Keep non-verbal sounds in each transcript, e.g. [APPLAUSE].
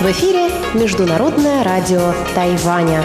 В эфире Международное радио Тайваня.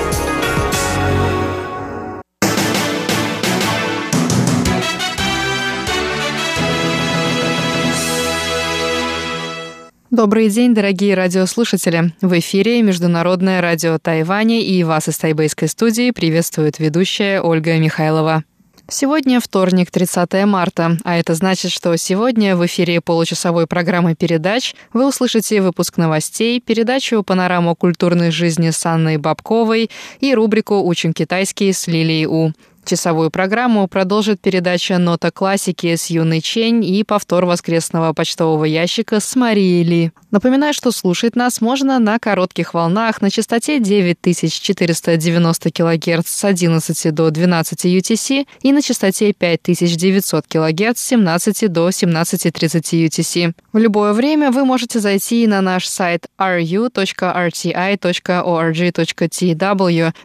Добрый день, дорогие радиослушатели! В эфире Международное радио Тайваня и вас из тайбэйской студии приветствует ведущая Ольга Михайлова. Сегодня вторник, 30 марта, а это значит, что сегодня в эфире получасовой программы передач вы услышите выпуск новостей, передачу «Панораму культурной жизни» с Анной Бабковой и рубрику «Учим китайский» с Лилией У. Часовую программу продолжит передача «Нота классики» с Юной Чень и повтор воскресного почтового ящика с Марией Ли. Напоминаю, что слушать нас можно на коротких волнах на частоте 9490 кГц с 11 до 12 UTC и на частоте 5900 кГц с 17 до 17.30 UTC. В любое время вы можете зайти на наш сайт ru.rti.org.tw,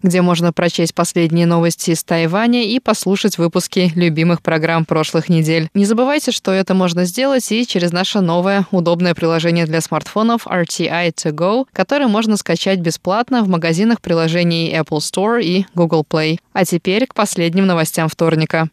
где можно прочесть последние новости из Тайваня Тайваня и послушать выпуски любимых программ прошлых недель. Не забывайте, что это можно сделать и через наше новое удобное приложение для смартфонов RTI To Go, которое можно скачать бесплатно в магазинах приложений Apple Store и Google Play. А теперь к последним новостям вторника.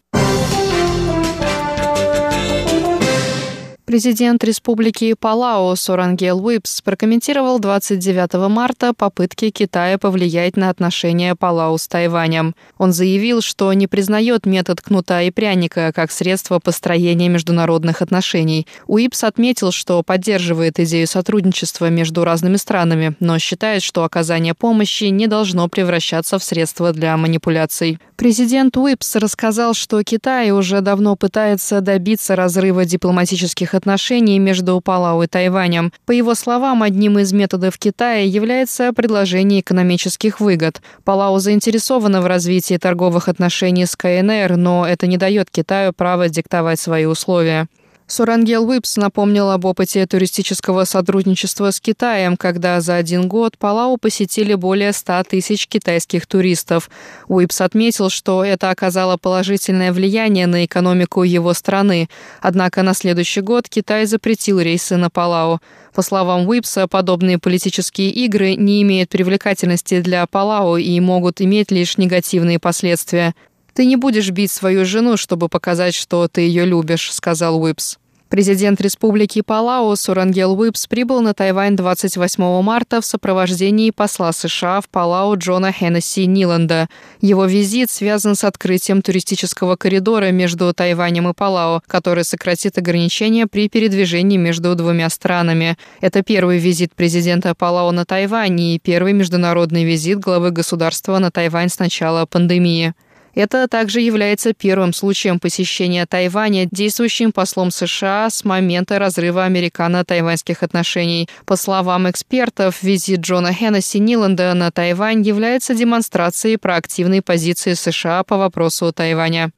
Президент Республики Палау Сорангел Уипс прокомментировал 29 марта попытки Китая повлиять на отношения Палау с Тайванем. Он заявил, что не признает метод кнута и пряника как средство построения международных отношений. Уипс отметил, что поддерживает идею сотрудничества между разными странами, но считает, что оказание помощи не должно превращаться в средство для манипуляций. Президент Уипс рассказал, что Китай уже давно пытается добиться разрыва дипломатических отношений между Палау и Тайванем. По его словам, одним из методов Китая является предложение экономических выгод. Палау заинтересована в развитии торговых отношений с КНР, но это не дает Китаю права диктовать свои условия. Сурангел Уипс напомнил об опыте туристического сотрудничества с Китаем, когда за один год Палау посетили более 100 тысяч китайских туристов. Уипс отметил, что это оказало положительное влияние на экономику его страны. Однако на следующий год Китай запретил рейсы на Палау. По словам Уипса, подобные политические игры не имеют привлекательности для Палау и могут иметь лишь негативные последствия. «Ты не будешь бить свою жену, чтобы показать, что ты ее любишь», — сказал Уипс. Президент Республики Палау Сурангел Уипс прибыл на Тайвань 28 марта в сопровождении посла США в Палау Джона Хеннесси Ниланда. Его визит связан с открытием туристического коридора между Тайванем и Палау, который сократит ограничения при передвижении между двумя странами. Это первый визит президента Палау на Тайвань и первый международный визит главы государства на Тайвань с начала пандемии. Это также является первым случаем посещения Тайваня действующим послом США с момента разрыва американо-тайваньских отношений. По словам экспертов, визит Джона Хеннесси Ниланда на Тайвань является демонстрацией проактивной позиции США по вопросу Тайваня.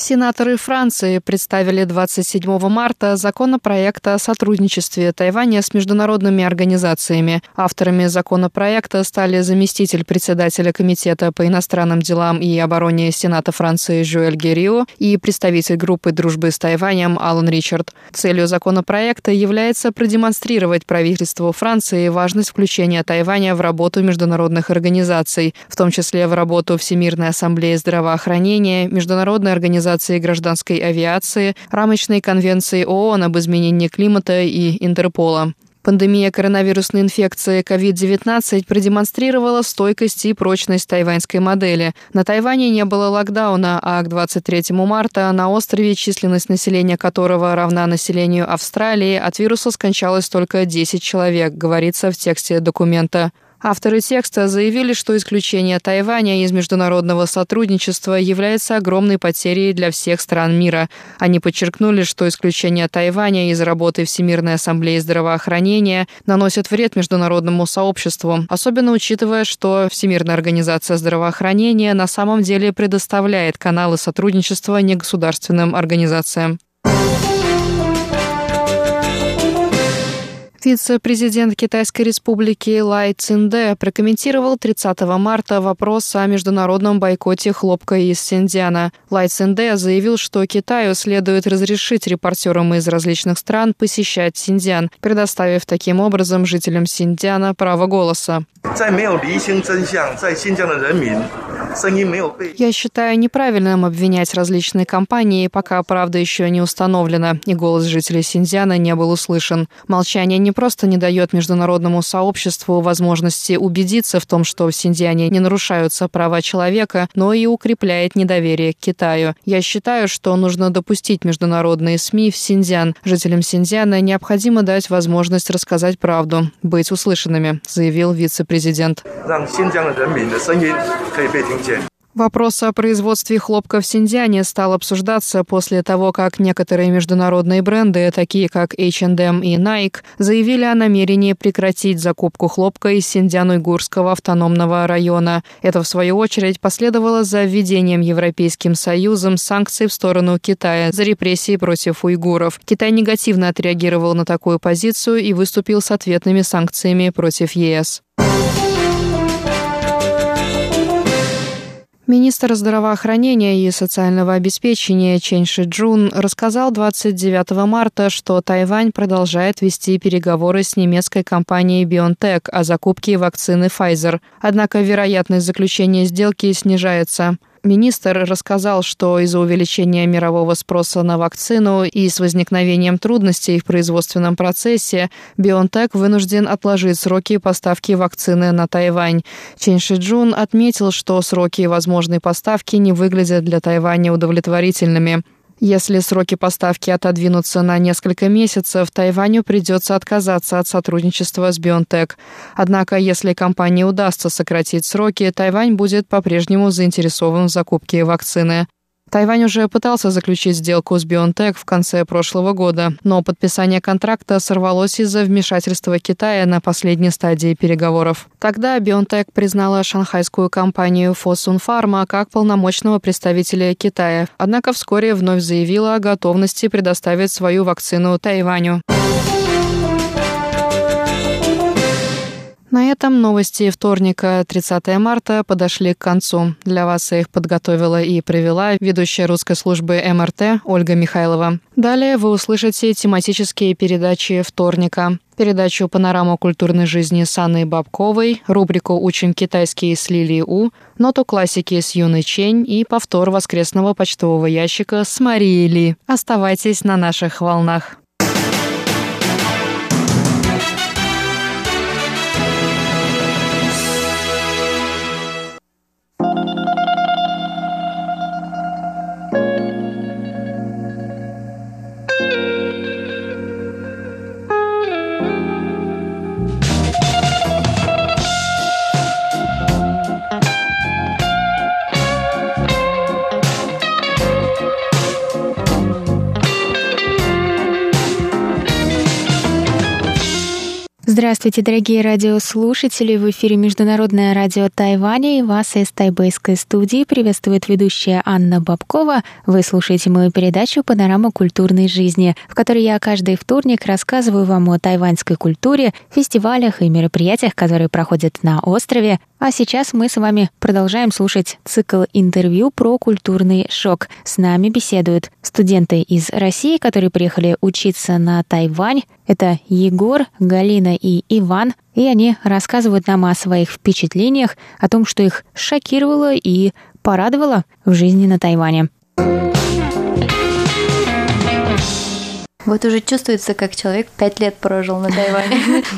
Сенаторы Франции представили 27 марта законопроект о сотрудничестве Тайваня с международными организациями. Авторами законопроекта стали заместитель председателя Комитета по иностранным делам и обороне Сената Франции Жуэль Герио и представитель группы дружбы с Тайванем Алан Ричард. Целью законопроекта является продемонстрировать правительству Франции важность включения Тайваня в работу международных организаций, в том числе в работу Всемирной ассамблеи здравоохранения, Международной организации Организации гражданской авиации, рамочной конвенции ООН об изменении климата и Интерпола. Пандемия коронавирусной инфекции COVID-19 продемонстрировала стойкость и прочность тайваньской модели. На Тайване не было локдауна, а к 23 марта на острове, численность населения которого равна населению Австралии, от вируса скончалось только 10 человек, говорится в тексте документа. Авторы текста заявили, что исключение Тайваня из международного сотрудничества является огромной потерей для всех стран мира. Они подчеркнули, что исключение Тайваня из работы Всемирной ассамблеи здравоохранения наносит вред международному сообществу, особенно учитывая, что Всемирная организация здравоохранения на самом деле предоставляет каналы сотрудничества негосударственным организациям. Вице-президент Китайской республики Лай Цинде прокомментировал 30 марта вопрос о международном бойкоте хлопка из Синдиана. Лай Цинде заявил, что Китаю следует разрешить репортерам из различных стран посещать Синдиан, предоставив таким образом жителям Синдиана право голоса. Я считаю неправильным обвинять различные компании, пока правда еще не установлена, и голос жителей Синдиана не был услышан. Молчание не просто не дает международному сообществу возможности убедиться в том, что в Синдиане не нарушаются права человека, но и укрепляет недоверие к Китаю. Я считаю, что нужно допустить международные СМИ в Синдиан. Жителям Синдиана необходимо дать возможность рассказать правду, быть услышанными, заявил вице-президент. Вопрос о производстве хлопка в Синдиане стал обсуждаться после того, как некоторые международные бренды, такие как H&M и Nike, заявили о намерении прекратить закупку хлопка из Синдиан-Уйгурского автономного района. Это, в свою очередь, последовало за введением Европейским Союзом санкций в сторону Китая за репрессии против уйгуров. Китай негативно отреагировал на такую позицию и выступил с ответными санкциями против ЕС. Министр здравоохранения и социального обеспечения Чен Шиджун рассказал 29 марта, что Тайвань продолжает вести переговоры с немецкой компанией BioNTech о закупке вакцины Pfizer. Однако вероятность заключения сделки снижается. Министр рассказал, что из-за увеличения мирового спроса на вакцину и с возникновением трудностей в производственном процессе BioNTech вынужден отложить сроки поставки вакцины на Тайвань. Чен Шиджун отметил, что сроки возможной поставки не выглядят для Тайваня удовлетворительными. Если сроки поставки отодвинутся на несколько месяцев, Тайваню придется отказаться от сотрудничества с BioNTech. Однако, если компании удастся сократить сроки, Тайвань будет по-прежнему заинтересован в закупке вакцины. Тайвань уже пытался заключить сделку с BioNTech в конце прошлого года, но подписание контракта сорвалось из-за вмешательства Китая на последней стадии переговоров. Тогда BioNTech признала шанхайскую компанию Fosun Pharma как полномочного представителя Китая, однако вскоре вновь заявила о готовности предоставить свою вакцину Тайваню. На этом новости вторника, 30 марта, подошли к концу. Для вас их подготовила и провела ведущая русской службы МРТ Ольга Михайлова. Далее вы услышите тематические передачи вторника передачу «Панорама культурной жизни» с Анной Бабковой, рубрику «Учим китайский» с Лилией У, ноту классики с Юной Чень и повтор воскресного почтового ящика с Марией Ли. Оставайтесь на наших волнах. Здравствуйте, дорогие радиослушатели! В эфире Международное радио Тайваня и вас из тайбэйской студии приветствует ведущая Анна Бабкова. Вы слушаете мою передачу «Панорама культурной жизни», в которой я каждый вторник рассказываю вам о тайваньской культуре, фестивалях и мероприятиях, которые проходят на острове, а сейчас мы с вами продолжаем слушать цикл интервью про культурный шок. С нами беседуют студенты из России, которые приехали учиться на Тайвань. Это Егор, Галина и Иван. И они рассказывают нам о своих впечатлениях, о том, что их шокировало и порадовало в жизни на Тайване. Вот уже чувствуется, как человек пять лет прожил на Тайване. [LAUGHS]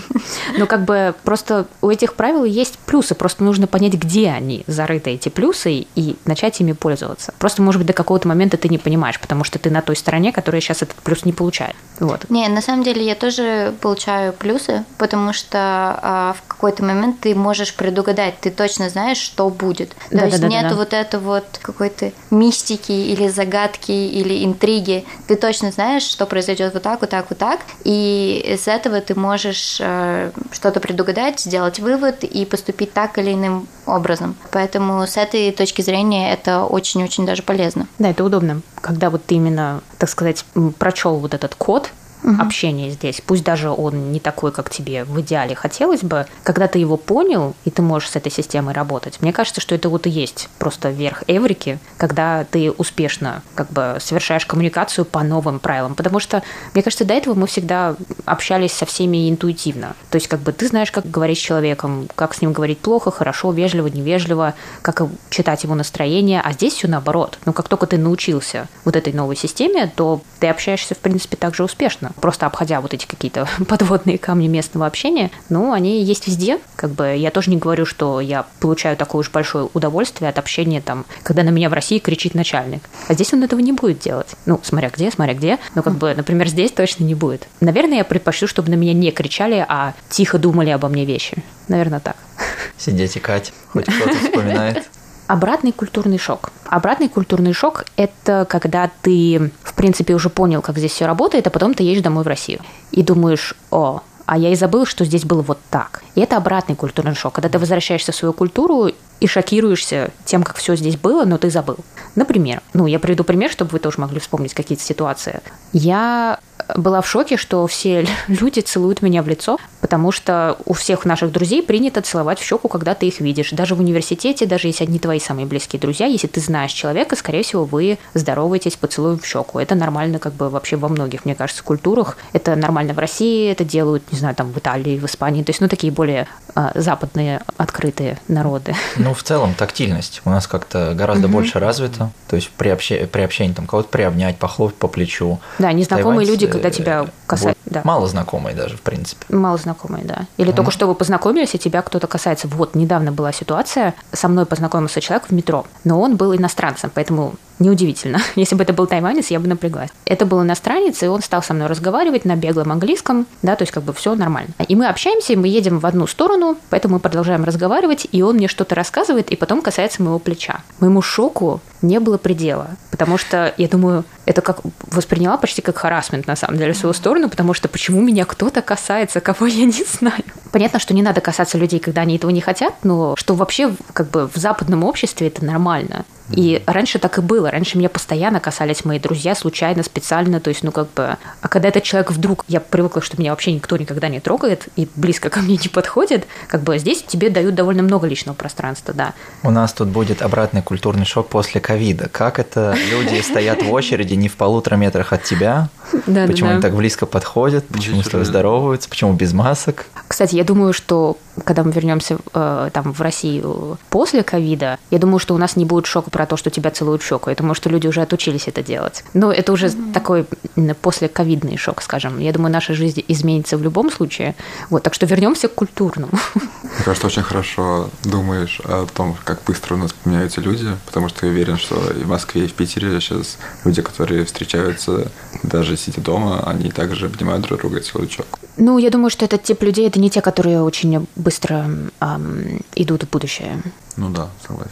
Ну, как бы просто у этих правил есть плюсы, просто нужно понять, где они зарыты, эти плюсы, и начать ими пользоваться. Просто, может быть, до какого-то момента ты не понимаешь, потому что ты на той стороне, которая сейчас этот плюс не получает. Вот. Не, на самом деле я тоже получаю плюсы, потому что а, в какой-то момент ты можешь предугадать, ты точно знаешь, что будет. То да, есть да, да, нету да. вот это вот какой-то мистики или загадки или интриги. Ты точно знаешь, что произойдет идет вот так, вот так, вот так, и с этого ты можешь э, что-то предугадать, сделать вывод и поступить так или иным образом. Поэтому с этой точки зрения это очень-очень даже полезно. Да, это удобно, когда вот ты именно, так сказать, прочел вот этот код, угу. общения здесь. Пусть даже он не такой, как тебе в идеале хотелось бы, когда ты его понял, и ты можешь с этой системой работать. Мне кажется, что это вот и есть просто верх эврики, когда ты успешно как бы совершаешь коммуникацию по новым правилам. Потому что, мне кажется, до этого мы всегда общались со всеми интуитивно. То есть как бы ты знаешь, как говорить с человеком, как с ним говорить плохо, хорошо, вежливо, невежливо, как читать его настроение, а здесь все наоборот. Но как только ты научился вот этой новой системе, то ты общаешься, в принципе, так же успешно. Просто обходя вот эти какие-то [LAUGHS] подводные камни местного общения, ну, они есть везде. Как бы я тоже не говорю, что я получаю такое уж большое удовольствие от общения там, когда на меня в России кричит начальник. А здесь он этого не будет делать. Ну, смотря где, смотря где. Но как бы, например, здесь точно не будет. Наверное, я предпочту, чтобы на меня не кричали, а тихо думали обо мне вещи. Наверное, так. Сидеть и кать, хоть кто-то вспоминает. [LAUGHS] Обратный культурный шок. Обратный культурный шок – это когда ты, в принципе, уже понял, как здесь все работает, а потом ты едешь домой в Россию и думаешь, о, а я и забыл, что здесь было вот так. И это обратный культурный шок, когда ты возвращаешься в свою культуру и шокируешься тем, как все здесь было, но ты забыл. Например, ну, я приведу пример, чтобы вы тоже могли вспомнить какие-то ситуации. Я была в шоке, что все [LAUGHS] люди целуют меня в лицо, потому что у всех наших друзей принято целовать в щеку, когда ты их видишь. Даже в университете, даже если они твои самые близкие друзья, если ты знаешь человека, скорее всего, вы здороваетесь поцелуем в щеку. Это нормально как бы вообще во многих, мне кажется, культурах. Это нормально в России, это делают, не знаю, там в Италии, в Испании. То есть, ну, такие более э, западные открытые народы. Ну, в целом, тактильность у нас как-то гораздо угу. больше развита. То есть при, обще... при общении там кого-то приобнять, похлопать по плечу. Да, незнакомые люди, когда тебя касаются. Да. Мало знакомые даже, в принципе. Мало знакомые, да. Или mm только что вы познакомились, и тебя кто-то касается. Вот, недавно была ситуация, со мной познакомился человек в метро, но он был иностранцем, поэтому Неудивительно. [LAUGHS] Если бы это был тайванец, я бы напряглась. Это был иностранец, и он стал со мной разговаривать на беглом английском, да, то есть как бы все нормально. И мы общаемся, и мы едем в одну сторону, поэтому мы продолжаем разговаривать, и он мне что-то рассказывает, и потом касается моего плеча. Моему шоку не было предела, потому что я думаю, это как восприняла почти как харасмент на самом деле в свою сторону, потому что почему меня кто-то касается, кого я не знаю. Понятно, что не надо касаться людей, когда они этого не хотят, но что вообще как бы в западном обществе это нормально. И раньше так и было. Раньше меня постоянно касались мои друзья, случайно, специально. То есть, ну, как бы... А когда этот человек вдруг... Я привыкла, что меня вообще никто никогда не трогает и близко ко мне не подходит. Как бы здесь тебе дают довольно много личного пространства, да. У нас тут будет обратный культурный шок после ковида. Как это люди стоят в очереди не в полутора метрах от тебя? Да, почему да, они так близко подходят? Почему с тобой здороваются? Почему без масок? Кстати, я думаю, что когда мы вернемся э, там в Россию после ковида, я думаю, что у нас не будет шока про то, что тебя целуют в щеку. Я думаю, что люди уже отучились это делать. Но это уже mm-hmm. такой послековидный шок, скажем. Я думаю, наша жизнь изменится в любом случае. Вот, так что вернемся к культурному. [LAUGHS] Мне кажется, очень хорошо думаешь о том, как быстро у нас меняются люди, потому что я уверен, что и в Москве, и в Питере сейчас люди, которые встречаются даже сидя дома, они также обнимают друг друга целуют щеку. Ну, я думаю, что этот тип людей это не те, которые очень быстро эм, идут в будущее. Ну да, согласен.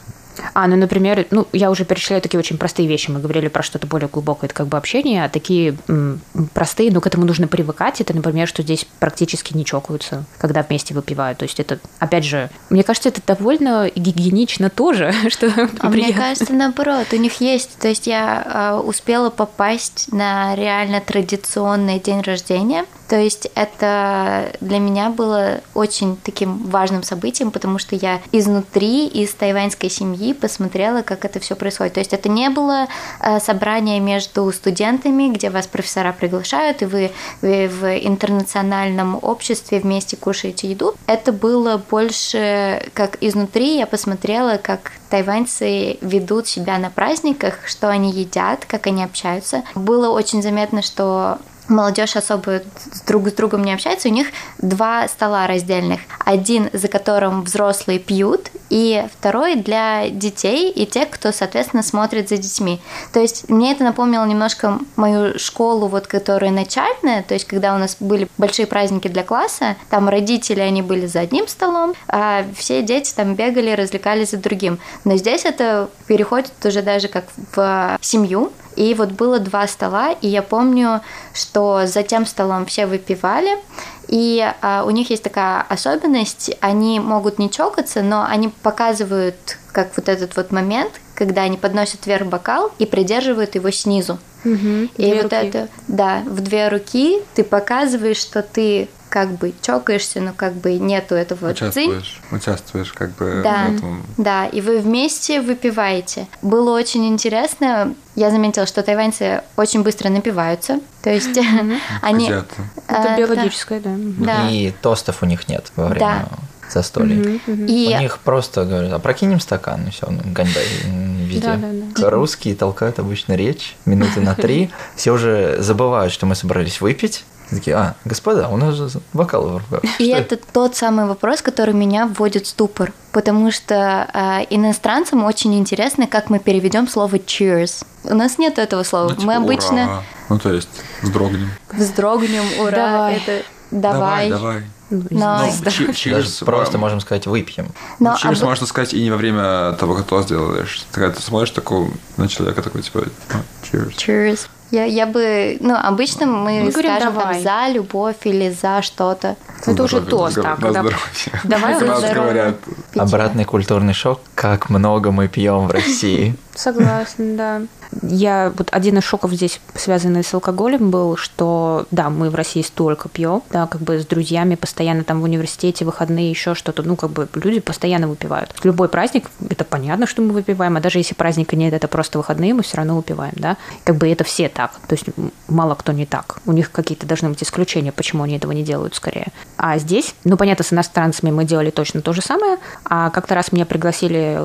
А, ну, например, ну, я уже перечисляю такие очень простые вещи. Мы говорили про что-то более глубокое, это как бы общение, а такие м, простые, но к этому нужно привыкать. Это, например, что здесь практически не чокаются, когда вместе выпивают. То есть это, опять же, мне кажется, это довольно гигиенично тоже, [LAUGHS] что А мне кажется, наоборот, у них есть, то есть я э, успела попасть на реально традиционный день рождения, то есть это для меня было очень таким важным событием, потому что я изнутри, из тайваньской семьи посмотрела, как это все происходит. То есть это не было э, собрание между студентами, где вас профессора приглашают, и вы, вы в интернациональном обществе вместе кушаете еду. Это было больше как изнутри я посмотрела, как тайваньцы ведут себя на праздниках, что они едят, как они общаются. Было очень заметно, что молодежь особо друг с другом не общается, у них два стола раздельных. Один, за которым взрослые пьют, и второй для детей и тех, кто, соответственно, смотрит за детьми. То есть мне это напомнило немножко мою школу, вот, которая начальная, то есть когда у нас были большие праздники для класса, там родители, они были за одним столом, а все дети там бегали, развлекались за другим. Но здесь это переходит уже даже как в семью, и вот было два стола, и я помню, что за тем столом все выпивали, и а, у них есть такая особенность, они могут не чокаться, но они показывают как вот этот вот момент, когда они подносят вверх бокал и придерживают его снизу. Угу, и вот руки. это, да, в две руки ты показываешь, что ты как бы чокаешься, но как бы нету этого цинь. Участвуешь, участвуешь как бы Да, в этом. да, и вы вместе выпиваете. Было очень интересно. Я заметила, что тайваньцы очень быстро напиваются. То есть [LAUGHS] они... Где-то. Это а, биологическое, да. Да. И тостов у них нет во время застолья. И У них просто говорят, опрокинем стакан, и все, ну, ганьбай м, везде. Да, да, да. Русские толкают обычно речь минуты на три. [LAUGHS] Все уже забывают, что мы собрались выпить. Такие, а, господа, у нас же бокалы в руках. И Что это тот самый вопрос, который меня вводит в ступор, потому что э, иностранцам очень интересно, как мы переведем слово cheers. У нас нет этого слова. Ну, типа, мы обычно ура. Ну, то есть, вздрогнем. вздрогнем, ура, Давай. это давай. давай. Но, Ну, чи- Даже cheers, просто можем сказать выпьем. но Cheers об- можно сказать и не во время того, как тост делаешь. Ты ты смотришь такого на человека, такой, типа, ну, cheers. cheers. Я, я бы, ну, обычно мы Мы говорим скажем там, «давай». за любовь или за что-то. Это уже Здоровье, тост, на да, здоровье. когда- На здоровье. Давай нас здоровье. Обратный культурный шок, как много мы пьем в России. Согласна, да. Я вот один из шоков здесь, связанный с алкоголем, был, что да, мы в России столько пьем, да, как бы с друзьями постоянно там в университете, выходные, еще что-то, ну, как бы люди постоянно выпивают. Любой праздник, это понятно, что мы выпиваем, а даже если праздника нет, это просто выходные, мы все равно выпиваем, да. Как бы это все так, то есть мало кто не так. У них какие-то должны быть исключения, почему они этого не делают скорее. А здесь, ну, понятно, с иностранцами мы делали точно то же самое, а как-то раз меня пригласили,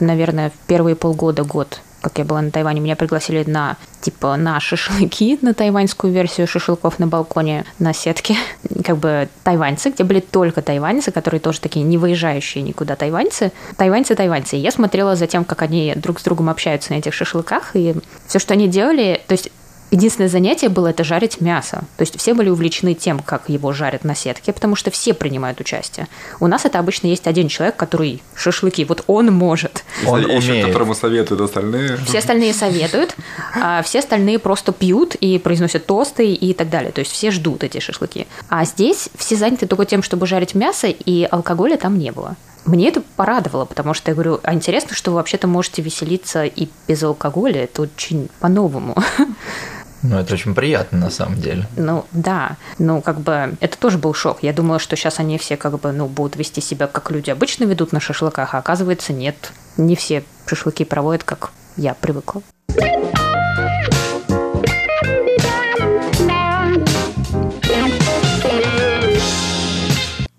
наверное, в первые полгода, год как я была на Тайване, меня пригласили на типа на шашлыки, [LAUGHS] на тайваньскую версию шашлыков на балконе на сетке. Как бы тайваньцы, где были только тайваньцы, которые тоже такие не выезжающие никуда тайваньцы. Тайваньцы, тайваньцы. И я смотрела за тем, как они друг с другом общаются на этих шашлыках, и все, что они делали, то есть Единственное занятие было это жарить мясо. То есть все были увлечены тем, как его жарят на сетке, потому что все принимают участие. У нас это обычно есть один человек, который шашлыки, вот он может. Он и еще умеет. которому советуют остальные. Все остальные советуют, а все остальные просто пьют и произносят тосты и так далее. То есть все ждут эти шашлыки. А здесь все заняты только тем, чтобы жарить мясо, и алкоголя там не было. Мне это порадовало, потому что я говорю, а интересно, что вы вообще-то можете веселиться и без алкоголя. Это очень по-новому. [LAUGHS] Ну, это очень приятно на самом деле. Ну, да. Ну, как бы, это тоже был шок. Я думала, что сейчас они все как бы, ну, будут вести себя, как люди обычно ведут на шашлыках, а оказывается, нет. Не все шашлыки проводят, как я привыкла.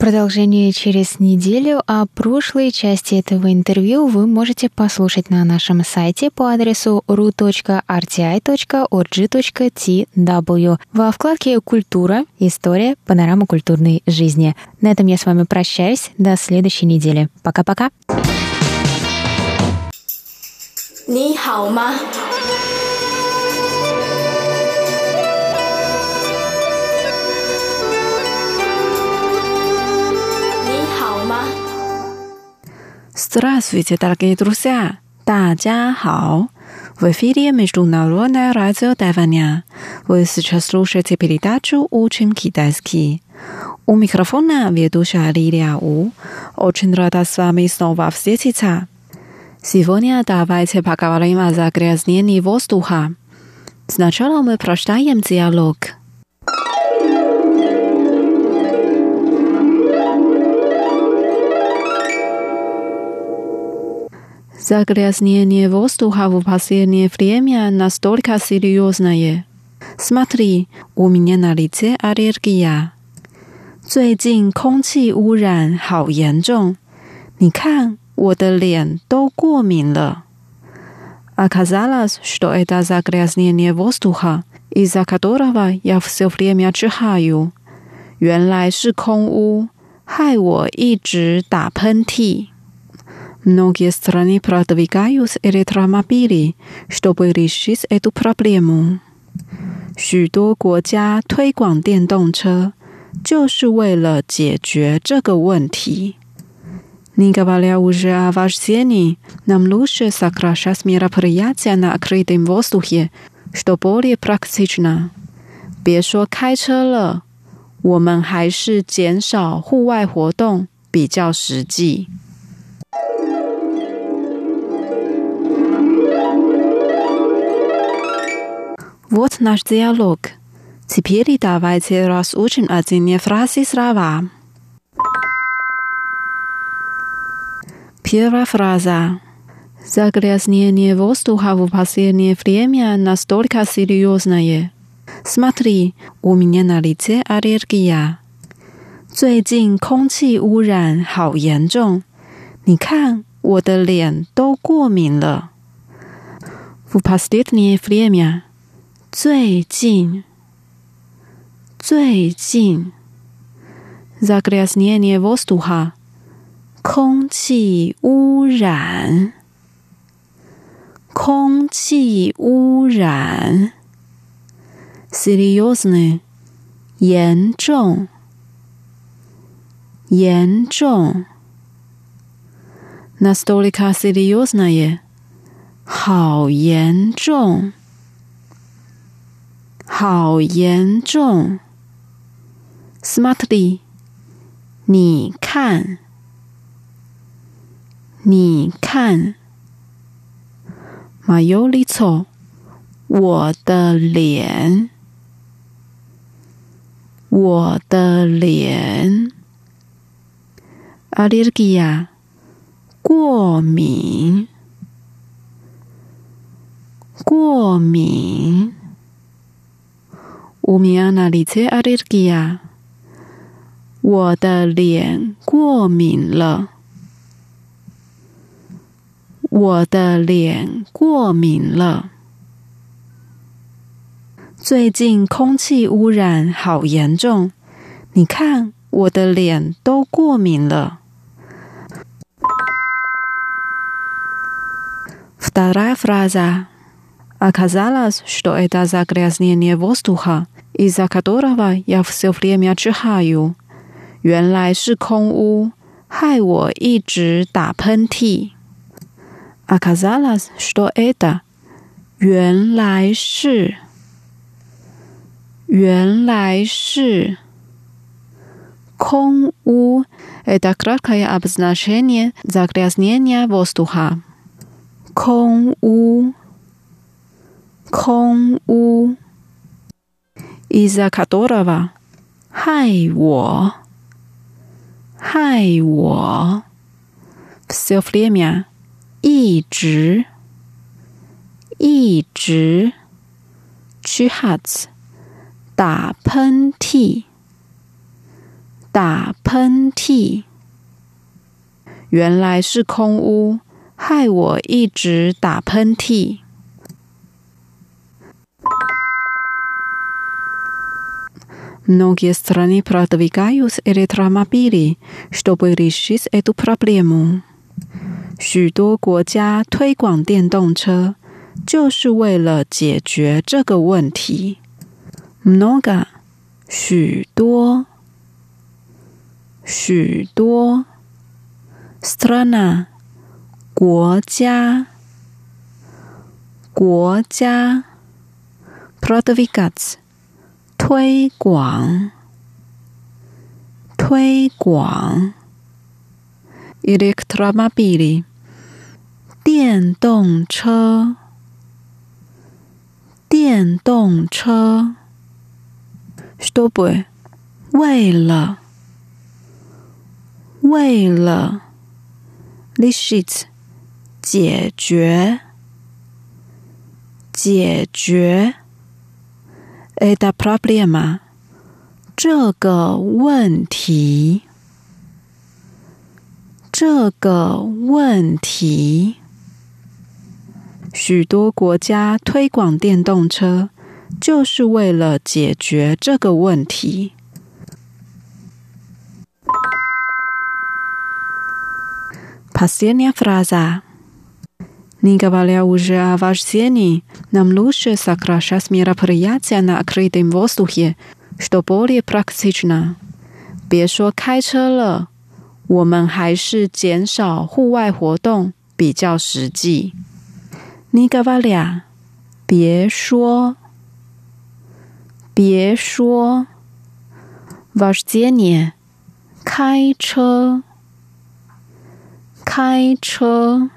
Продолжение через неделю, а прошлые части этого интервью вы можете послушать на нашем сайте по адресу ru.rti.org.tw во вкладке «Культура. История. Панорама культурной жизни». На этом я с вами прощаюсь. До следующей недели. Пока-пока. 你好吗？ Здравствуйте, дорогие друзья! 大家好! В эфире Международное радио Тайваня. Вы сейчас слушаете передачу «Учим китайский». У микрофона ведущая Лилия У. Очень рада с вами снова встретиться. Сегодня давайте поговорим о загрязнении воздуха. Сначала мы прочитаем диалог. Загрязнение воздуха в последнее время настолько серьезное. Смотри, у меня на лице аллергия. 最近空气污染好严重，你看我的脸都过敏了。Оказалось, что это загрязнение воздуха, из-за которого я все время чихаю. 原来是空污，害我一直打喷嚏。 Многие страны продвигают электромобили, чтобы решить эту проблему. 许多国家推广电动车，就是为了解决这个问题。Не говоря уже о вождении, нам лучше сокращать мероприятия на открытом воздухе, что более практично. 别说开车了，我们还是减少户外活动比较实际。 Вот наш диалог. Теперь давайте разучим один фразы слова. Первая фраза. Загрязнение воздуха в последнее время настолько серьезное. Смотри, у меня на лице аллергия. 最近空气污染好严重，你看我的脸都过敏了。В последнее время， 最近，最近，загрязнение воздуха，空气污染，空气污染，seriously，严重。严重，настолько серьезное，好严重， 好严重！Smartly，你看，你看，My little，我的脸，我的脸，Allergia，过敏，过敏。У меня на лице аллергия，我的脸过敏了，我的脸过敏了。最近空气污染好严重，你看我的脸都过敏了。Вторая фраза. Оказалось, что это загрязнение воздуха, из-за которого я все время чихаю. 原来是空污，害我一直打喷嚏。Оказалось, что это 原来是原来是空污 это краткое обозначение загрязнения воздуха. 空屋，空屋 из-за которого 害我，害我，все время 一直，一直，чихать 打喷嚏，打喷嚏，原来是空屋，害我一直打喷嚏。Многие страны продвигают электромобили, чтобы решить эту проблему。许多国家推广电动车，就是为了解决这个问题。Много，许多，许多。Strana。国家，国家，продвигать， 推广，推广，электромобили，电动车，电动车，чтобы，为了，为了，решить。解决，解决 A da problema？这个问题，这个问题，许多国家推广电动车，就是为了解决这个问题。Pasienna fraza。Не говоря уже о вождении, нам лучше сокращать мероприятия на открытом воздухе, что более практично. 别说开车了，我们还是减少户外活动比较实际。Не говоря，别说，别说，вождение，开车，开车。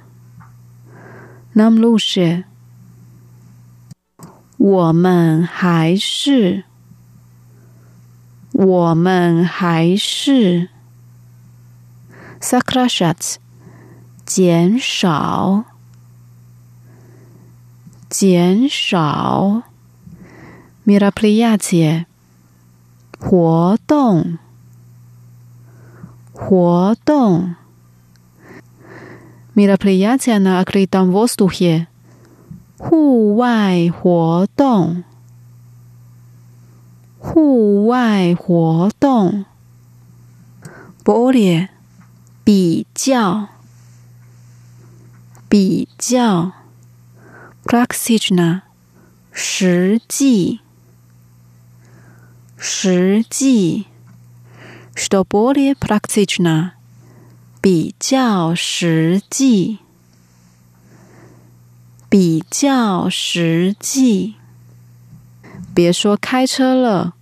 Nam Lu Shi Woman Hai Shi Woman Hai Shi Sakrashat Jian Mirapriyatia 活，活动。活动 i na akritam vostuhie。户外活动，户外活动。玻璃比较，比较。Praxijna 实际，实际。Что более практично？ 比较实际。比较实际，别说开车了，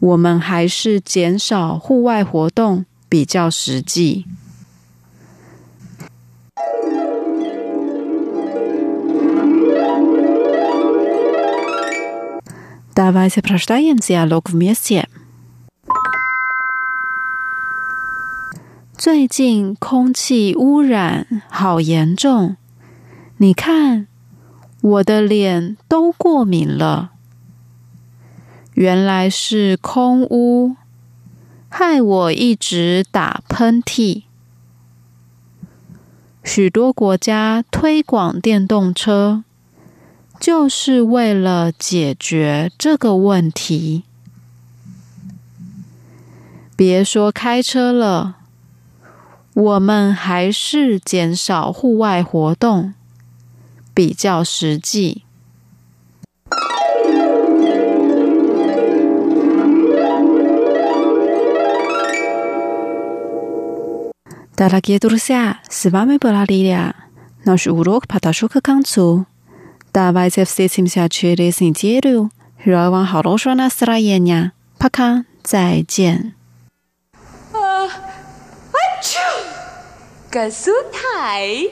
我们还是减少户外活动比较实际。Давайте прочитаем диалог вместе。 最近空气污染好严重，你看。我的脸都过敏了，原来是空污，害我一直打喷嚏。许多国家推广电动车，就是为了解决这个问题。别说开车了，我们还是减少户外活动。比较实际。Дорогие друзья, с вами была Лилия. Наш урок подошел к концу. Давайте встретимся через неделю. Желаю вам хорошего настроения. Пока. 再见。 告诉台。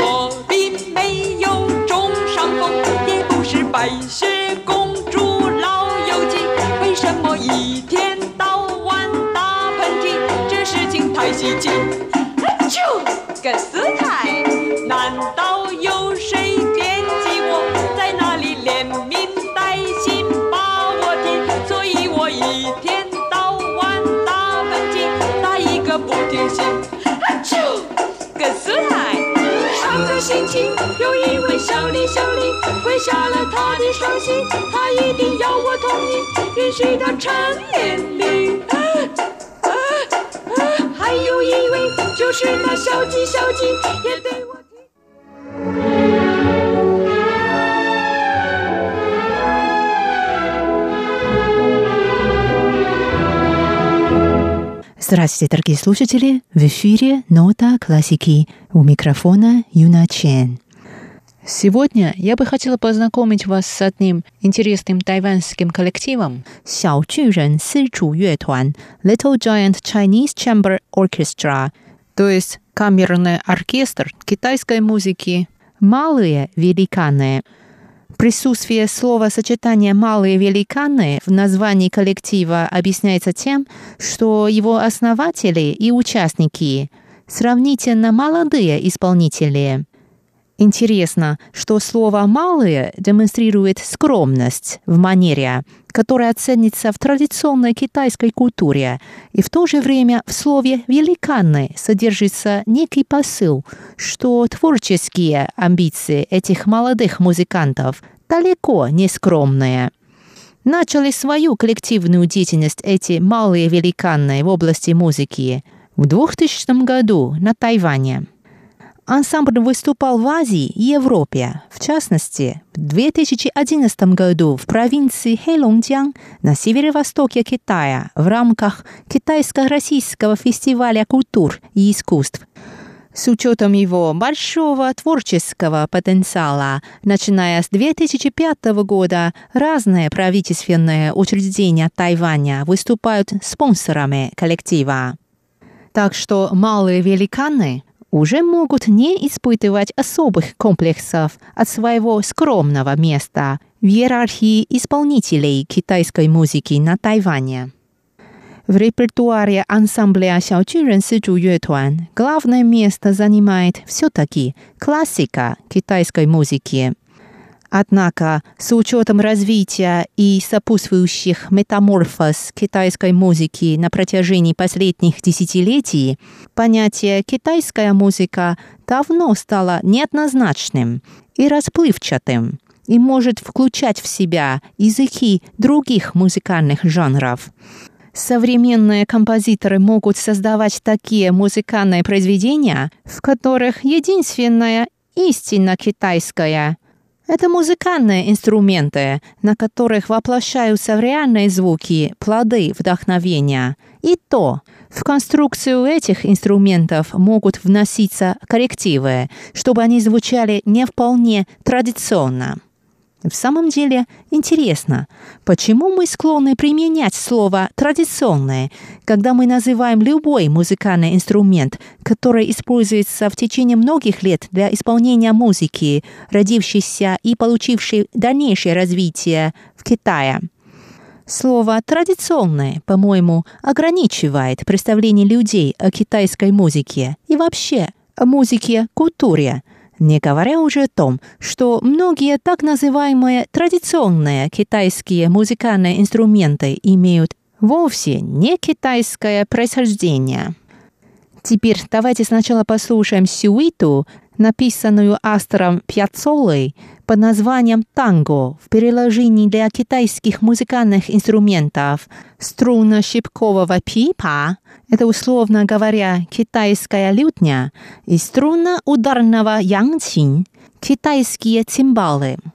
我并没有中伤风，也不是白雪公主老友记。为什么一天到晚打喷嚏？这事情太稀奇。就，个苏太！难道不停息。啾，个死太！的心情，有一位小李，小李跪下了他的双膝，他一定要我同意，允许他成年礼。还有一位就是那小鸡，小鸡也对我。Здравствуйте, дорогие слушатели! В эфире «Нота классики» у микрофона Юна Чен. Сегодня я бы хотела познакомить вас с одним интересным тайваньским коллективом. Little Giant Chinese Chamber Orchestra, то есть камерный оркестр китайской музыки. Малые великаны – Присутствие слова сочетания «малые великаны» в названии коллектива объясняется тем, что его основатели и участники сравнительно молодые исполнители. Интересно, что слово «малые» демонстрирует скромность в манере, которая ценится в традиционной китайской культуре, и в то же время в слове «великаны» содержится некий посыл, что творческие амбиции этих молодых музыкантов далеко не скромные. Начали свою коллективную деятельность эти малые великаны в области музыки в 2000 году на Тайване – Ансамбль выступал в Азии и Европе, в частности, в 2011 году в провинции Хэлонджян на северо-востоке Китая в рамках Китайско-российского фестиваля культур и искусств. С учетом его большого творческого потенциала, начиная с 2005 года, разные правительственные учреждения Тайваня выступают спонсорами коллектива. Так что малые великаны уже могут не испытывать особых комплексов от своего скромного места в иерархии исполнителей китайской музыки на Тайване. В репертуаре ансамбля Сяочунрен Сычу главное место занимает все-таки классика китайской музыки. Однако, с учетом развития и сопутствующих метаморфоз китайской музыки на протяжении последних десятилетий, понятие «китайская музыка» давно стало неоднозначным и расплывчатым и может включать в себя языки других музыкальных жанров. Современные композиторы могут создавать такие музыкальные произведения, в которых единственная истинно китайская – это музыкальные инструменты, на которых воплощаются реальные звуки, плоды вдохновения. И то, в конструкцию этих инструментов могут вноситься коррективы, чтобы они звучали не вполне традиционно. В самом деле интересно, почему мы склонны применять слово «традиционное», когда мы называем любой музыкальный инструмент, который используется в течение многих лет для исполнения музыки, родившейся и получившей дальнейшее развитие в Китае. Слово «традиционное», по-моему, ограничивает представление людей о китайской музыке и вообще о музыке, культуре – не говоря уже о том, что многие так называемые традиционные китайские музыкальные инструменты имеют вовсе не китайское происхождение. Теперь давайте сначала послушаем сюиту, написанную автором Пьяцолой под названием «Танго» в переложении для китайских музыкальных инструментов. Струнно-щипкового пипа – это, условно говоря, китайская лютня, и струнно-ударного янчин – китайские цимбалы –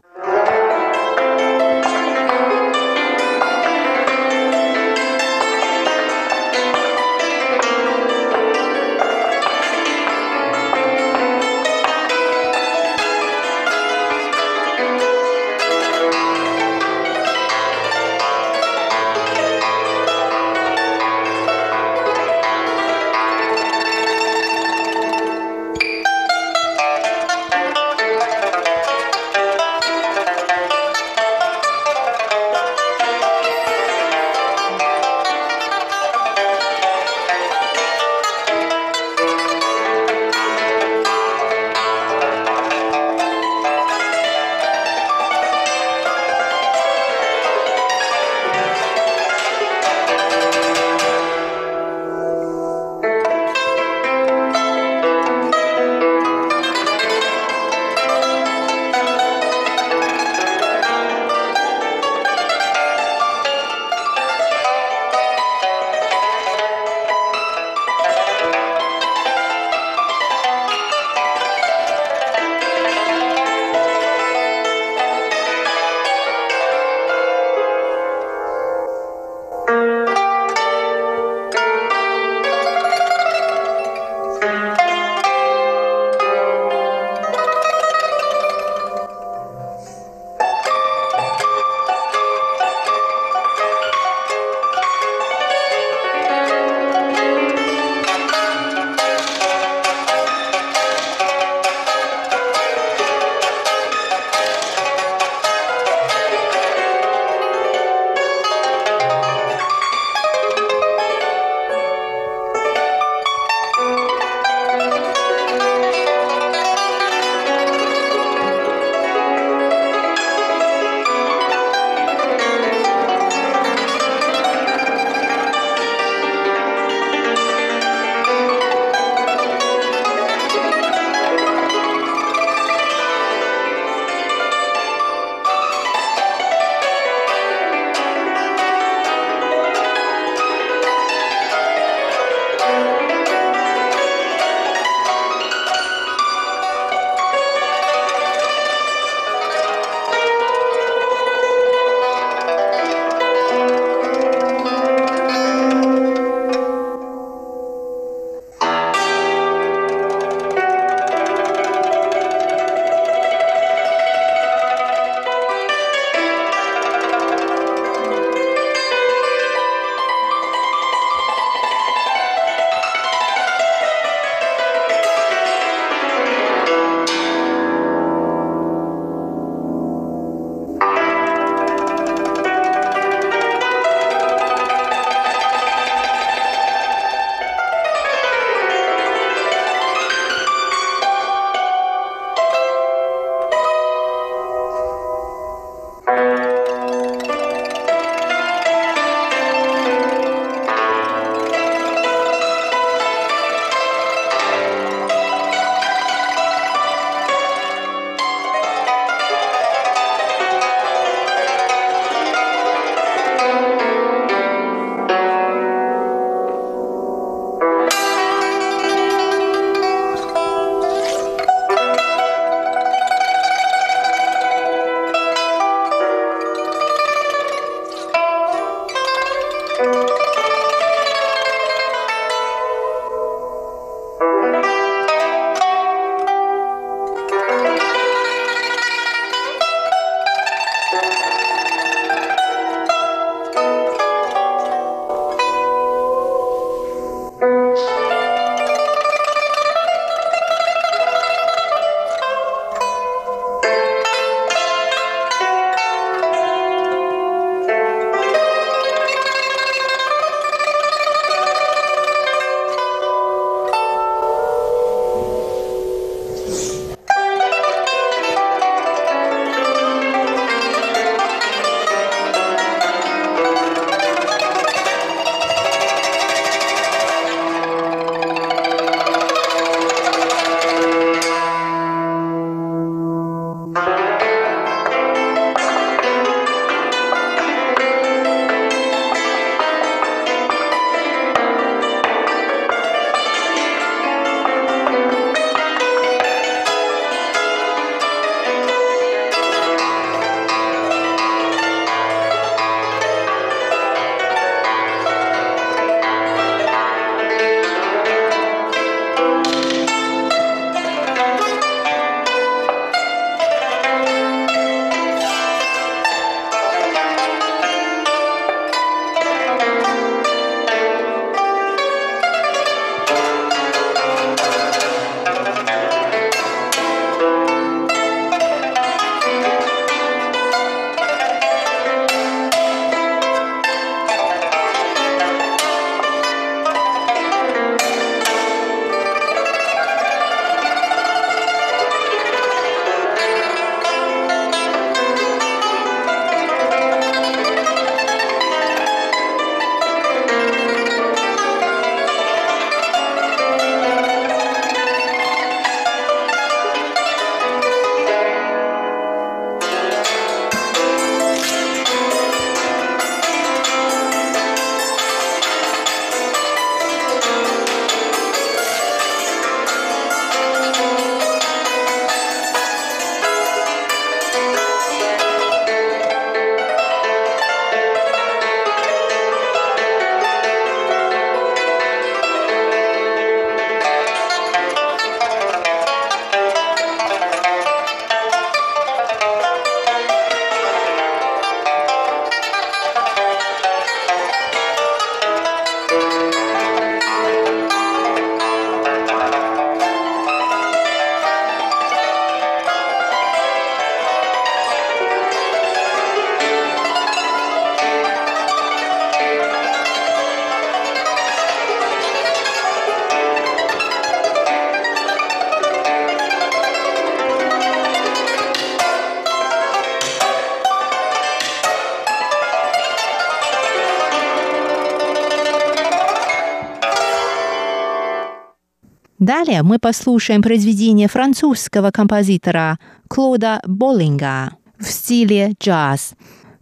Далее мы послушаем произведение французского композитора Клода Боллинга в стиле джаз.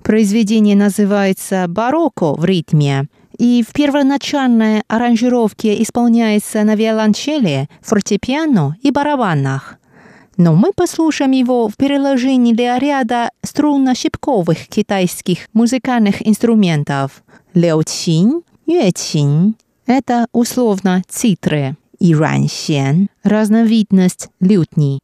Произведение называется «Барокко в ритме», и в первоначальной аранжировке исполняется на виолончели, фортепиано и барабанах. Но мы послушаем его в переложении для ряда струнно-щипковых китайских музыкальных инструментов. Леочин, юэчин – это условно цитры, и раньсен – разновидность лютни.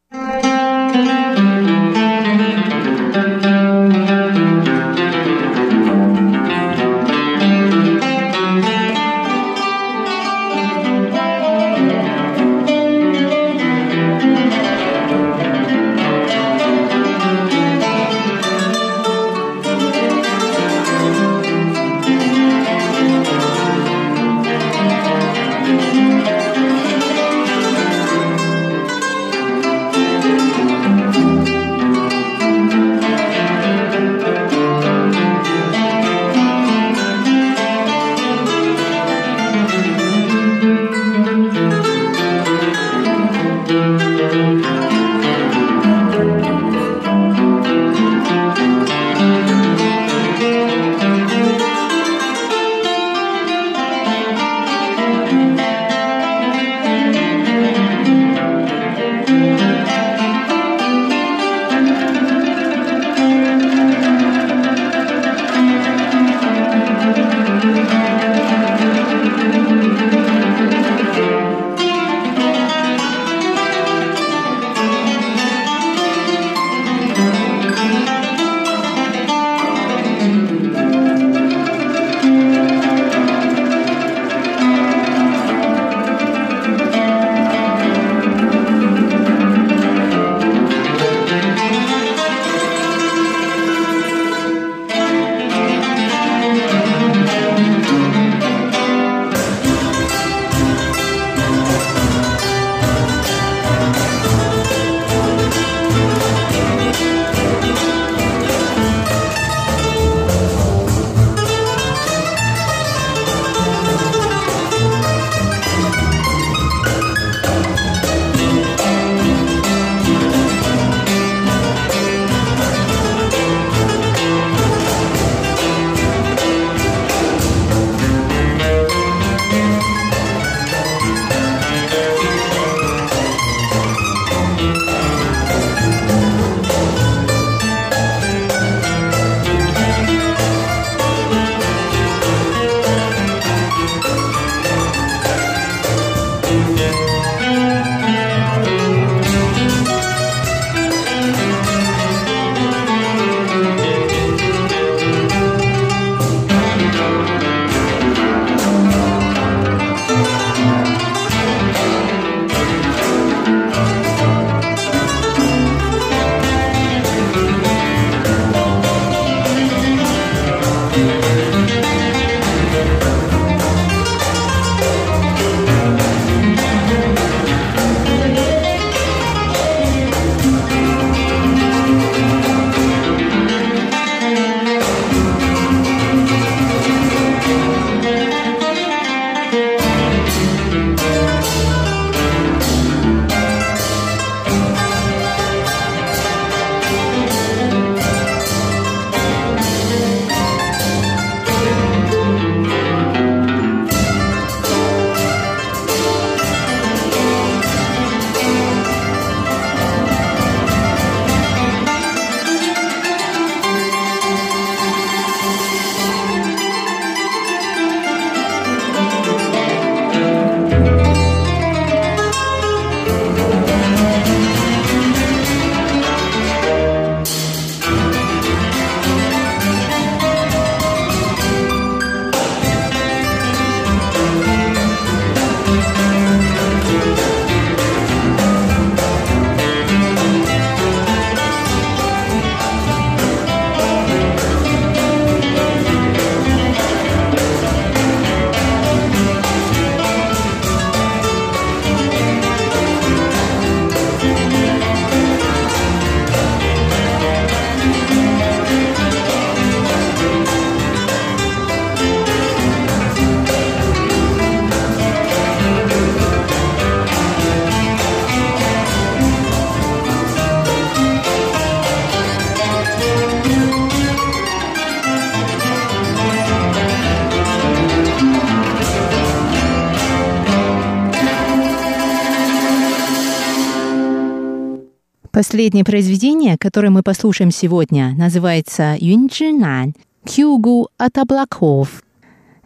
Последнее произведение, которое мы послушаем сегодня, называется «Юнчжинан» – «Кюгу от облаков».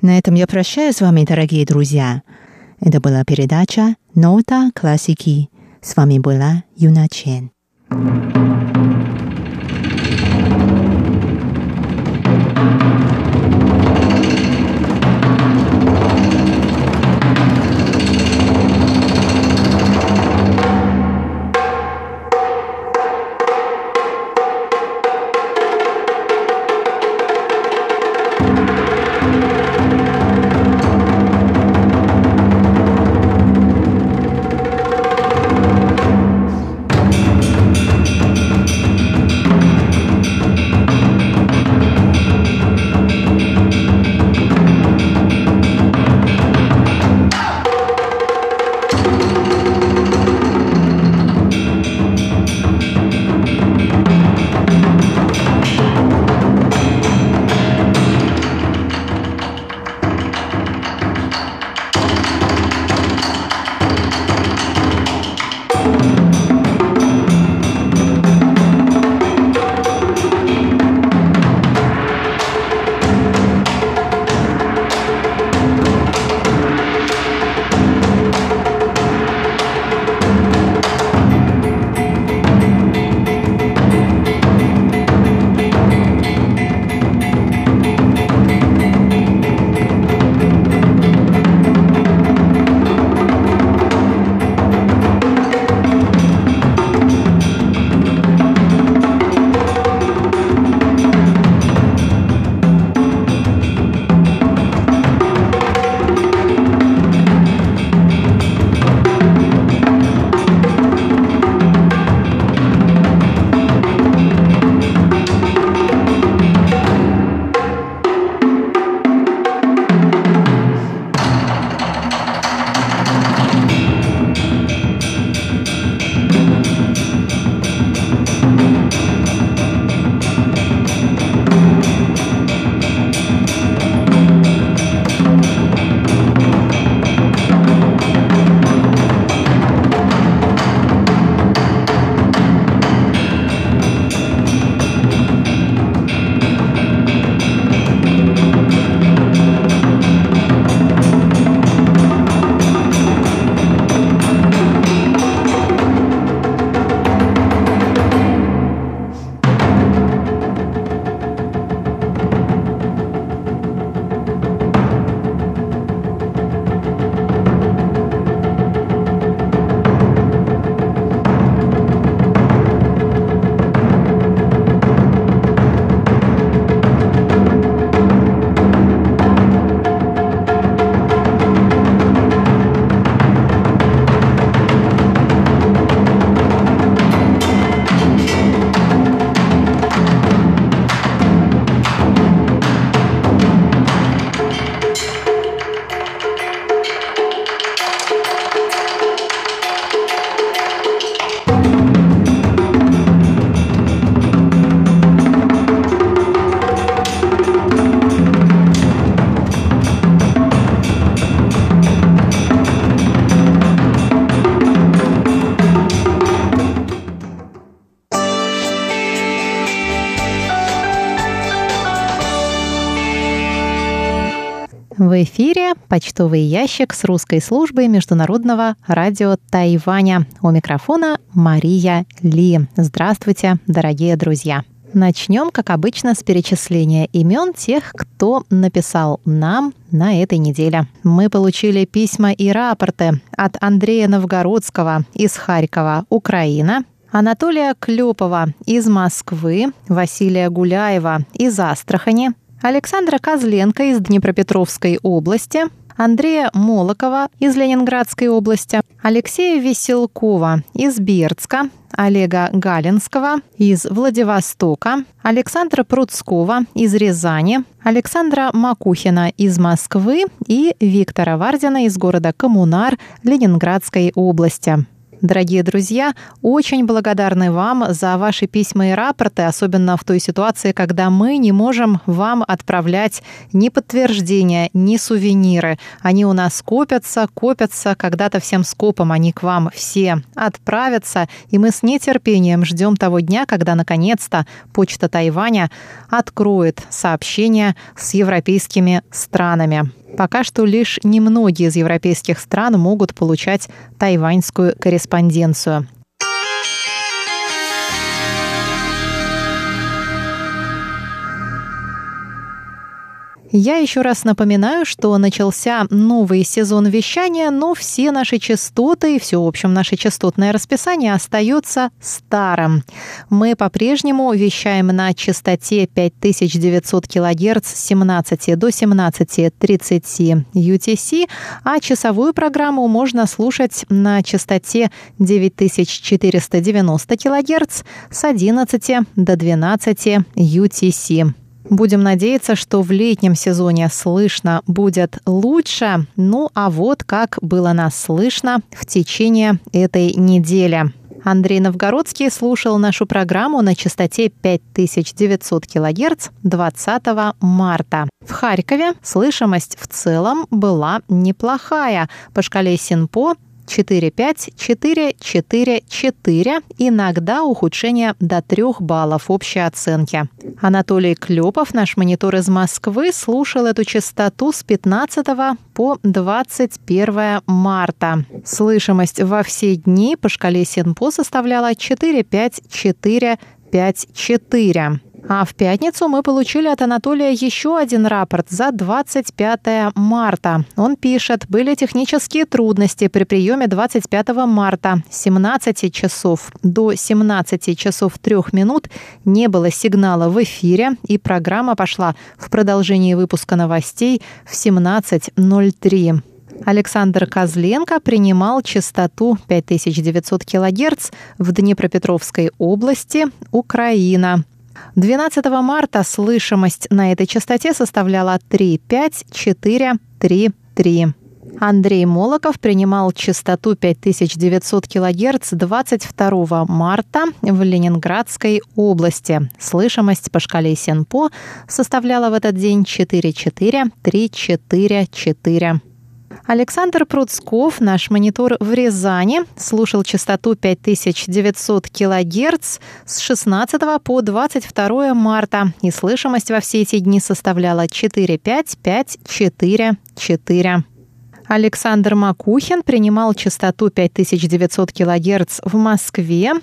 На этом я прощаюсь с вами, дорогие друзья. Это была передача «Нота классики». С вами была Юна Чен. В почтовый ящик с русской службой Международного радио Тайваня. У микрофона Мария Ли. Здравствуйте, дорогие друзья. Начнем, как обычно, с перечисления имен тех, кто написал нам на этой неделе. Мы получили письма и рапорты от Андрея Новгородского из Харькова, Украина, Анатолия Клепова из Москвы, Василия Гуляева из Астрахани, Александра Козленко из Днепропетровской области, Андрея Молокова из Ленинградской области, Алексея Веселкова из Бердска, Олега Галинского из Владивостока, Александра Пруцкого из Рязани, Александра Макухина из Москвы и Виктора Вардина из города Коммунар Ленинградской области. Дорогие друзья, очень благодарны вам за ваши письма и рапорты, особенно в той ситуации, когда мы не можем вам отправлять ни подтверждения, ни сувениры. Они у нас копятся, копятся, когда-то всем скопом они к вам все отправятся, и мы с нетерпением ждем того дня, когда наконец-то почта Тайваня откроет сообщения с европейскими странами. Пока что лишь немногие из европейских стран могут получать тайваньскую корреспонденцию. Я еще раз напоминаю, что начался новый сезон вещания, но все наши частоты и все, в общем, наше частотное расписание остается старым. Мы по-прежнему вещаем на частоте 5900 кГц с 17 до 17.30 UTC, а часовую программу можно слушать на частоте 9490 кГц с 11 до 12 UTC. Будем надеяться, что в летнем сезоне слышно будет лучше. Ну а вот как было нас слышно в течение этой недели. Андрей Новгородский слушал нашу программу на частоте 5900 кГц 20 марта. В Харькове слышимость в целом была неплохая. По шкале Синпо 4-5-4-4-4, иногда ухудшение до 3 баллов общей оценки. Анатолий Клепов, наш монитор из Москвы, слушал эту частоту с 15 по 21 марта. Слышимость во все дни по шкале Синпо составляла 4-5-4-5-4. А в пятницу мы получили от Анатолия еще один рапорт за 25 марта. Он пишет, были технические трудности при приеме 25 марта. 17 часов до 17 часов 3 минут не было сигнала в эфире, и программа пошла в продолжении выпуска новостей в 17.03. Александр Козленко принимал частоту 5900 кГц в Днепропетровской области, Украина. 12 марта слышимость на этой частоте составляла 35433. Андрей Молоков принимал частоту 5900 кГц 22 марта в Ленинградской области. Слышимость по шкале Сенпо составляла в этот день 44344. Александр Пруцков, наш монитор в Рязани, слушал частоту 5900 кГц с 16 по 22 марта, и слышимость во все эти дни составляла 45544. Александр Макухин принимал частоту 5900 кГц в Москве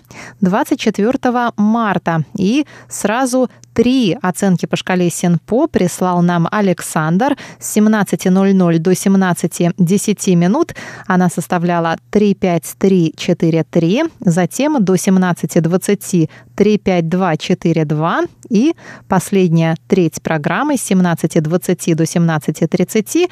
24 марта и сразу Три оценки по шкале Синпо прислал нам Александр с 17.00 до 17.10 минут. Она составляла 35343, затем до 17.20 35242 и последняя треть программы с 17.20 до 17.30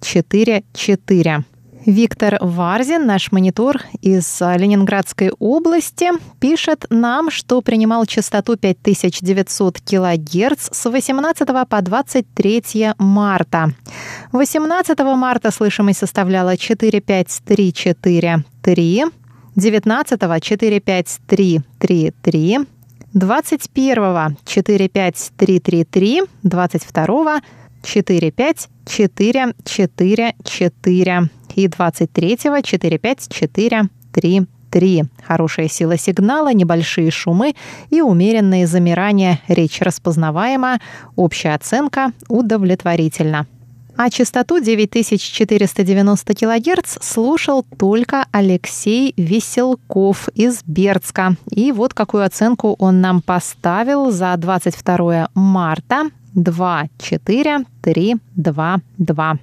45344. Виктор Варзин, наш монитор из Ленинградской области, пишет нам, что принимал частоту 5900 кГц с 18 по 23 марта. 18 марта слышимость составляла 45343, 19 45333, 21 45333, 22 45444 и 23-го 45433. Хорошая сила сигнала, небольшие шумы и умеренные замирания. Речь распознаваема, общая оценка удовлетворительна. А частоту 9490 кГц слушал только Алексей Веселков из Бердска. И вот какую оценку он нам поставил за 22 марта 2, 4, 3, 2, 2.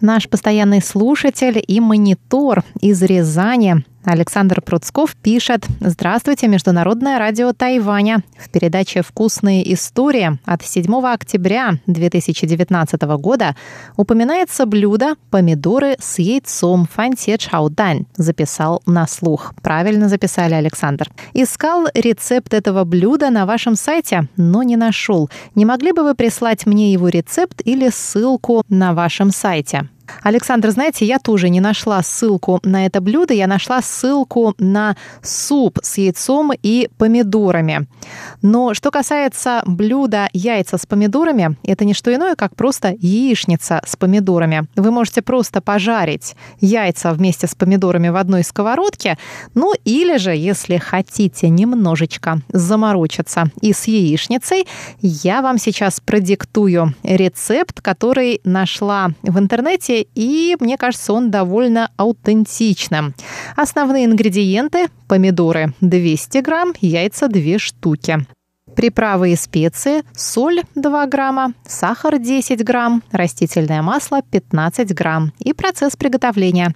Наш постоянный слушатель и монитор из Рязани Александр Пруцков пишет «Здравствуйте, Международное радио Тайваня». В передаче «Вкусные истории» от 7 октября 2019 года упоминается блюдо «Помидоры с яйцом фанте чаудань». Записал на слух. Правильно записали, Александр. Искал рецепт этого блюда на вашем сайте, но не нашел. Не могли бы вы прислать мне его рецепт или ссылку на вашем сайте? Александр, знаете, я тоже не нашла ссылку на это блюдо, я нашла ссылку на суп с яйцом и помидорами. Но что касается блюда яйца с помидорами, это не что иное, как просто яичница с помидорами. Вы можете просто пожарить яйца вместе с помидорами в одной сковородке, ну или же, если хотите немножечко заморочиться и с яичницей, я вам сейчас продиктую рецепт, который нашла в интернете и мне кажется, он довольно аутентичным. Основные ингредиенты – помидоры 200 грамм, яйца 2 штуки. Приправы и специи, соль 2 грамма, сахар 10 грамм, растительное масло 15 грамм и процесс приготовления.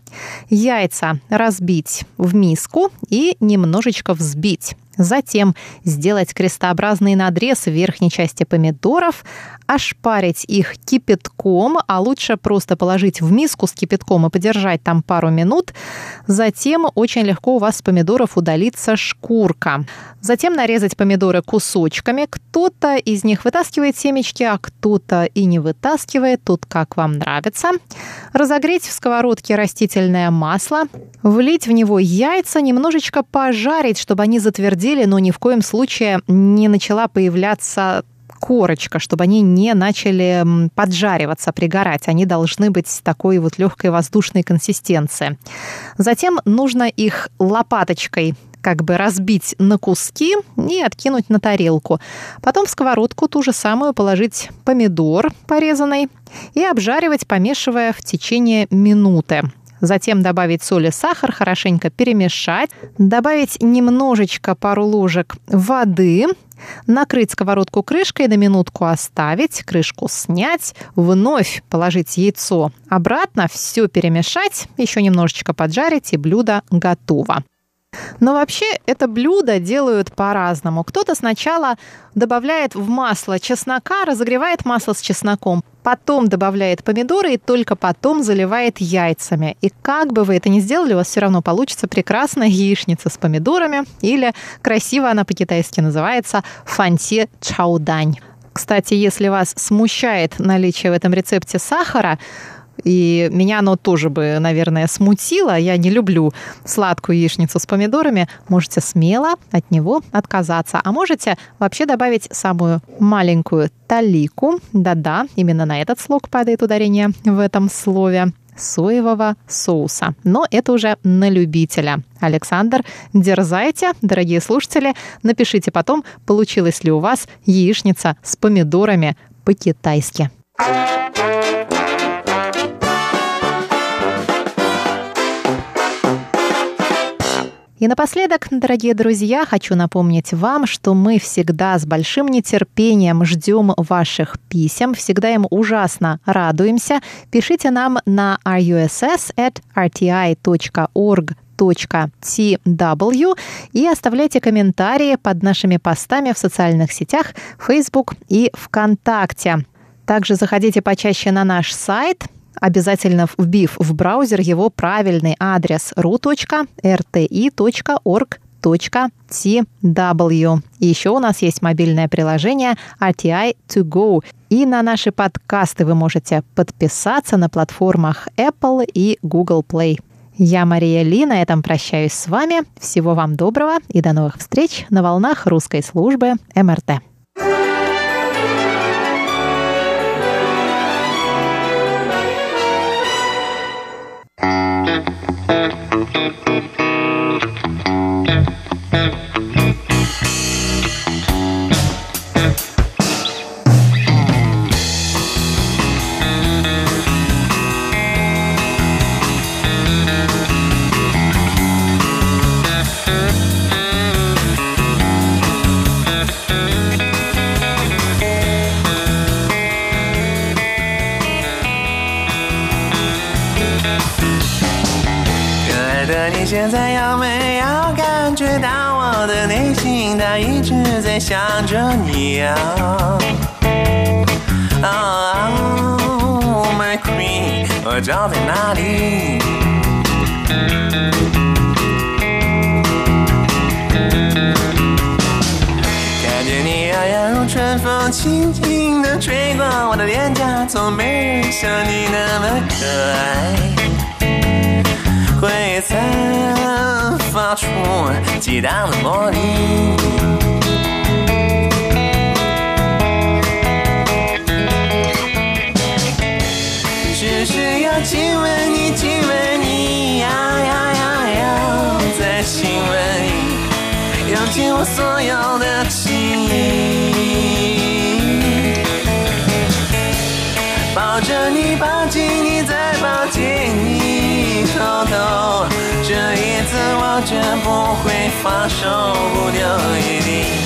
Яйца разбить в миску и немножечко взбить. Затем сделать крестообразный надрез в верхней части помидоров, ошпарить их кипятком, а лучше просто положить в миску с кипятком и подержать там пару минут. Затем очень легко у вас с помидоров удалится шкурка. Затем нарезать помидоры кусочками. Кто-то из них вытаскивает семечки, а кто-то и не вытаскивает. Тут как вам нравится. Разогреть в сковородке растительное масло. Влить в него яйца, немножечко пожарить, чтобы они затвердели, но ни в коем случае не начала появляться корочка, чтобы они не начали поджариваться, пригорать. Они должны быть такой вот легкой воздушной консистенции. Затем нужно их лопаточкой как бы разбить на куски и откинуть на тарелку. Потом в сковородку ту же самую положить помидор порезанный и обжаривать, помешивая в течение минуты. Затем добавить соль и сахар, хорошенько перемешать, добавить немножечко пару ложек воды, накрыть сковородку крышкой, на минутку оставить, крышку снять, вновь положить яйцо обратно, все перемешать, еще немножечко поджарить, и блюдо готово. Но вообще это блюдо делают по-разному. Кто-то сначала добавляет в масло чеснока, разогревает масло с чесноком, потом добавляет помидоры и только потом заливает яйцами. И как бы вы это ни сделали, у вас все равно получится прекрасная яичница с помидорами или красиво она по-китайски называется фанти чаудань. Кстати, если вас смущает наличие в этом рецепте сахара, и меня оно тоже бы, наверное, смутило. Я не люблю сладкую яичницу с помидорами. Можете смело от него отказаться. А можете вообще добавить самую маленькую талику. Да-да, именно на этот слог падает ударение в этом слове соевого соуса. Но это уже на любителя. Александр, дерзайте, дорогие слушатели. Напишите потом, получилась ли у вас яичница с помидорами по-китайски. И напоследок, дорогие друзья, хочу напомнить вам, что мы всегда с большим нетерпением ждем ваших писем, всегда им ужасно радуемся. Пишите нам на russ@rti.org tw и оставляйте комментарии под нашими постами в социальных сетях Facebook и ВКонтакте. Также заходите почаще на наш сайт обязательно вбив в браузер его правильный адрес ru.rti.org.tw. И еще у нас есть мобильное приложение RTI To Go. И на наши подкасты вы можете подписаться на платформах Apple и Google Play. Я Мария Ли, на этом прощаюсь с вами. Всего вам доброго и до новых встреч на волнах русской службы МРТ. Música down the morning. 花少不掉，一定。